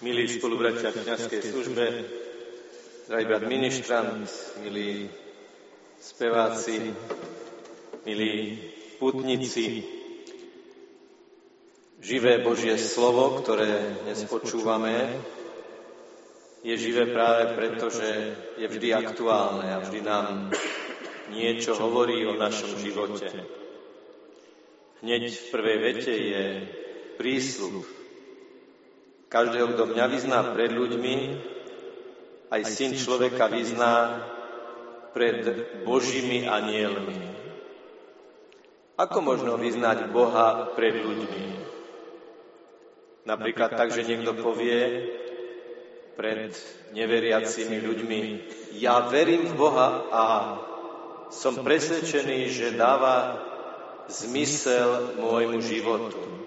Milí spolubratia v kniazkej službe, drahý brat ministrant, milí speváci, milí putníci, živé Božie slovo, ktoré dnes počúvame, je živé práve preto, že je vždy aktuálne a vždy nám niečo hovorí o našom živote. Hneď v prvej vete je prísľub. Každého, kto mňa vyzná pred ľuďmi, aj syn človeka vyzná pred Božími anielmi. Ako možno vyznať Boha pred ľuďmi? Napríklad tak, že niekto povie pred neveriacimi ľuďmi, ja verím v Boha a som presvedčený, že dáva zmysel môjmu životu.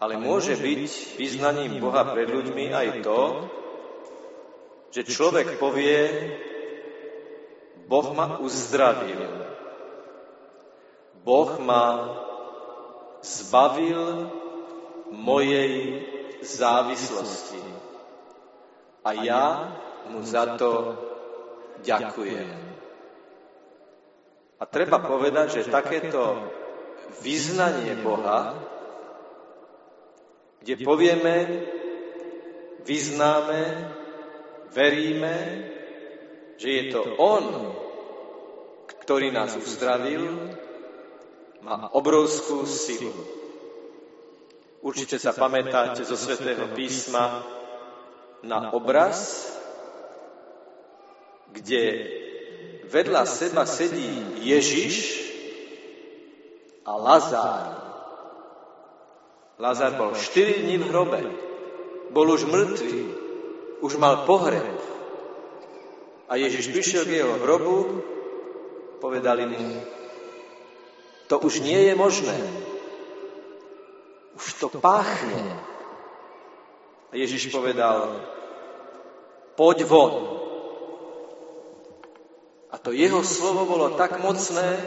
Ale môže byť vyznaním Boha pred ľuďmi aj to, že človek povie, Boh ma uzdravil. Boh ma zbavil mojej závislosti. A ja mu za to ďakujem. A treba povedať, že takéto vyznanie Boha, kde povieme, vyznáme, veríme, že je to On, ktorý nás uzdravil, má obrovskú silu. Určite sa pamätáte zo Svetého písma na obraz, kde vedľa seba sedí Ježiš a Lazár. Lazár bol 4 dní v hrobe. Bol už mŕtvý. Už mal pohreb. A Ježiš prišiel k jeho hrobu, povedali mu, to už nie je možné. Už to páchne. A Ježiš povedal, poď von. A to jeho slovo bolo tak mocné,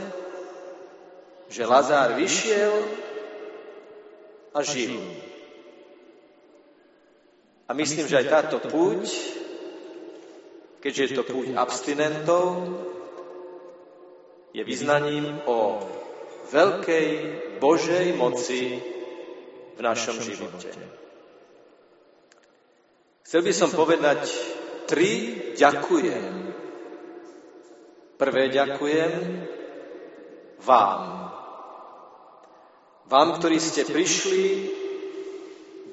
že Lazár vyšiel a žil. A myslím, že aj táto púť, keďže je to púť abstinentov, je vyznaním o veľkej Božej moci v našom živote. Chcel by som povedať tri ďakujem Prvé ďakujem vám. Vám, ktorí ste prišli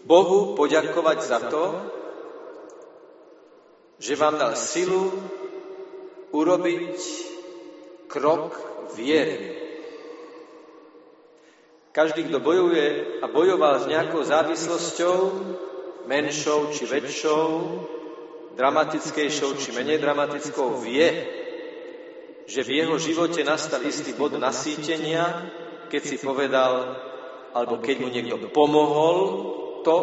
Bohu poďakovať za to, že vám dal silu urobiť krok viery. Každý, kto bojuje a bojoval s nejakou závislosťou, menšou či väčšou, dramatickejšou či menej dramatickou, vie, že v jeho živote nastal istý bod nasýtenia, keď si povedal, alebo keď mu niekto pomohol to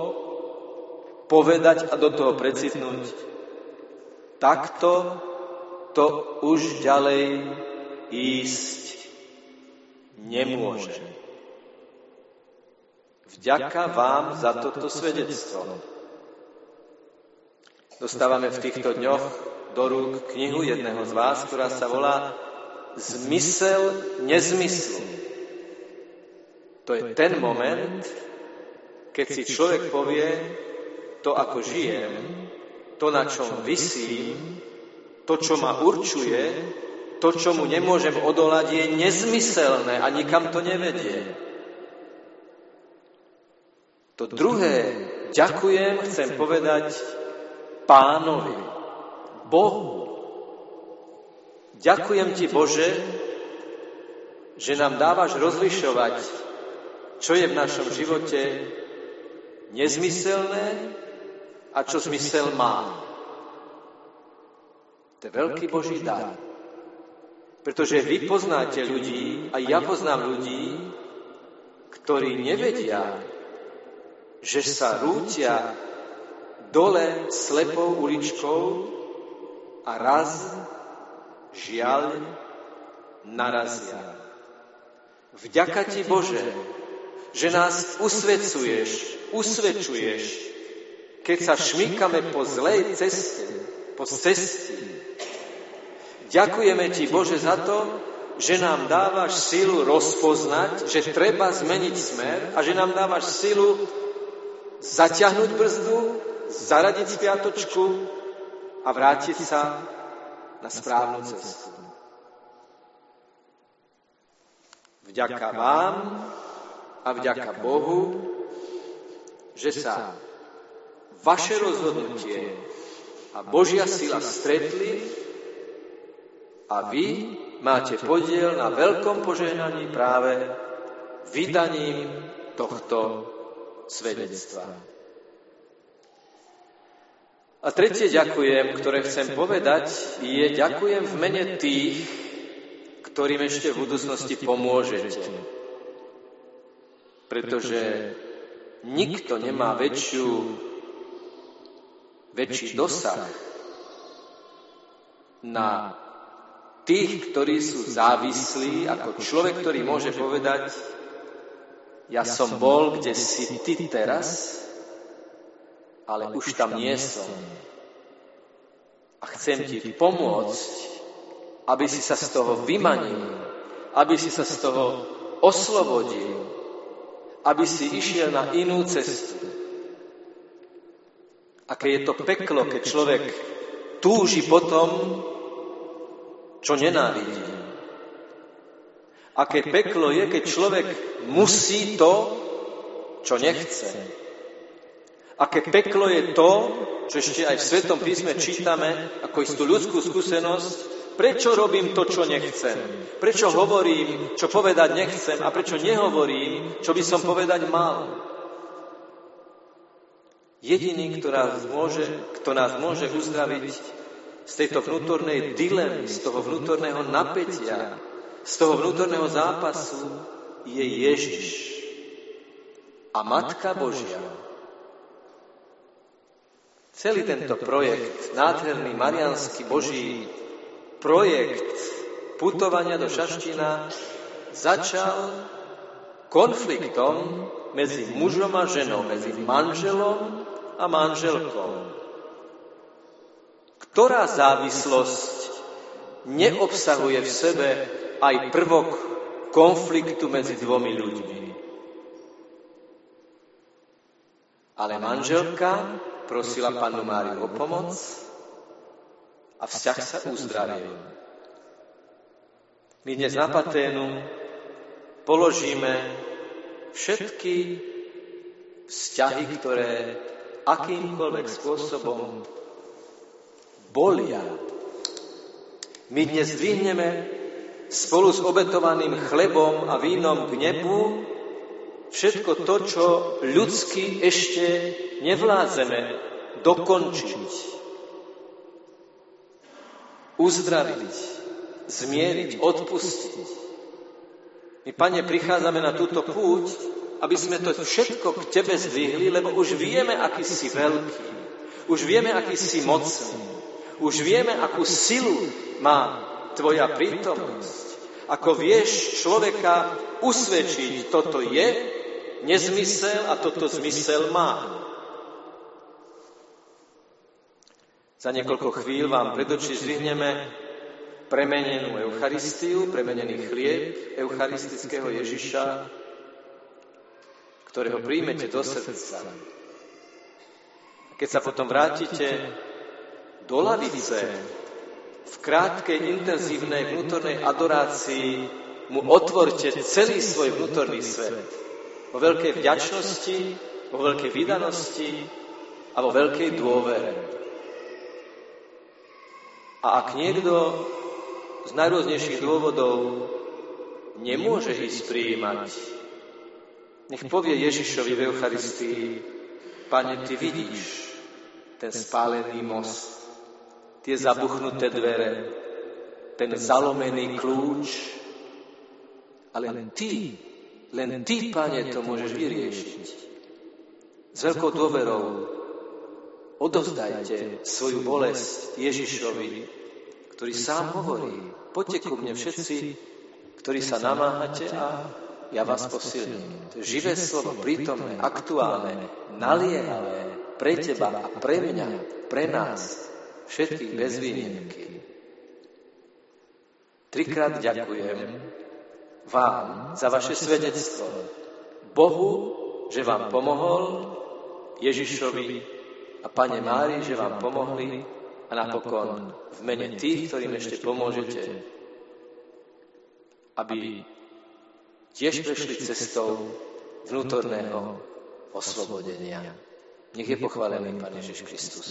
povedať a do toho precitnúť, takto to už ďalej ísť nemôže. Vďaka vám za toto svedectvo. Dostávame v týchto dňoch do rúk knihu jedného z vás, ktorá sa volá Zmysel nezmyslu. To je ten moment, keď si človek povie, to ako žijem, to na čom vysím, to, čo ma určuje, to, čo mu nemôžem odolať, je nezmyselné a nikam to nevedie. To druhé, ďakujem, chcem povedať pánovi. Bohu. Ďakujem Ti, Bože, že nám dávaš rozlišovať, čo je v našom živote nezmyselné a čo zmysel má. To je veľký Boží dar. Pretože vy poznáte ľudí, a ja poznám ľudí, ktorí nevedia, že sa rútia dole slepou uličkou a raz, žiaľ, narazia. Vďaka Ti, Bože, že nás usvedcuješ, usvedčuješ keď sa šmykame po zlej ceste, po ceste. Ďakujeme Ti, Bože, za to, že nám dávaš silu rozpoznať, že treba zmeniť smer a že nám dávaš silu zaťahnuť brzdu, zaradiť spiatočku a vrátiť sa na správnu cestu. Vďaka vám a vďaka Bohu, že sa vaše rozhodnutie a Božia sila stretli a vy máte podiel na veľkom požehnaní práve vydaním tohto svedectva. A tretie ďakujem, ktoré chcem povedať, je ďakujem v mene tých, ktorým ešte v budúcnosti pomôžete. Pretože nikto nemá väčšiu väčší dosah na tých, ktorí sú závislí, ako človek, ktorý môže povedať, ja som bol, kde si ty teraz, ale už tam nie som. A chcem ti pomôcť, aby si sa z toho vymanil, aby si sa z toho oslobodil, aby si išiel na inú cestu. Aké je to peklo, keď človek túži potom, čo nenávidí. Aké peklo je, keď človek musí to, čo nechce. Aké peklo je to, čo ešte aj v Svetom písme čítame, ako istú ľudskú skúsenosť, prečo robím to, čo nechcem. Prečo hovorím, čo povedať nechcem a prečo nehovorím, čo by som povedať mal. Jediný, kto nás môže, kto nás môže uzdraviť z tejto vnútornej dilemy, z toho vnútorného napätia, z toho vnútorného zápasu, je Ježiš a Matka Božia. Celý tento projekt, nádherný marianský Boží projekt putovania do Šaština začal konfliktom medzi mužom a ženou, medzi manželom a manželkou. Ktorá závislosť neobsahuje v sebe aj prvok konfliktu medzi dvomi ľuďmi? Ale manželka prosila panu Máriu o pomoc a vzťah sa uzdravil. My dnes na paténu položíme všetky vzťahy, ktoré akýmkoľvek spôsobom bolia. My dnes dvihneme spolu s obetovaným chlebom a vínom k nebu všetko to, čo ľudsky ešte nevládzeme dokončiť, uzdraviť, zmieriť, odpustiť. My, Pane, prichádzame na túto púť, aby sme to všetko k Tebe zdvihli, lebo už vieme, aký si veľký. Už vieme, aký si mocný. Už vieme, akú silu má Tvoja prítomnosť. Ako vieš človeka usvedčiť, toto je nezmysel a toto zmysel má. Za niekoľko chvíľ vám pred oči zvihneme premenenú Eucharistiu, premenený chlieb eucharistického Ježiša, ktorého príjmete do srdca. Keď sa potom vrátite do lavice, v krátkej, intenzívnej vnútornej adorácii mu otvorte celý svoj vnútorný svet. Vo veľkej vďačnosti, vo veľkej vydanosti a vo veľkej dôvere. A ak niekto z najrôznejších dôvodov nemôže ísť prijímať nech povie Ježišovi v Eucharistii, Pane, Ty vidíš ten spálený most, tie zabuchnuté dvere, ten zalomený kľúč, ale len Ty, len Ty, Pane, to môžeš vyriešiť. S veľkou dôverou odovzdajte svoju bolesť Ježišovi, ktorý sám hovorí, poďte ku mne všetci, ktorí sa namáhate a ja vás posilním. To je živé slovo, prítomné, aktuálne, naliehavé, pre teba a pre mňa, pre nás, všetkých bez výnimky. Trikrát ďakujem vám za vaše svedectvo. Bohu, že vám pomohol, Ježišovi a Pane Mári, že vám pomohli a napokon v mene tých, ktorým ešte pomôžete, aby tiež prešli cestou vnútorného oslobodenia. Nech je pochválený Pán Ježiš Kristus.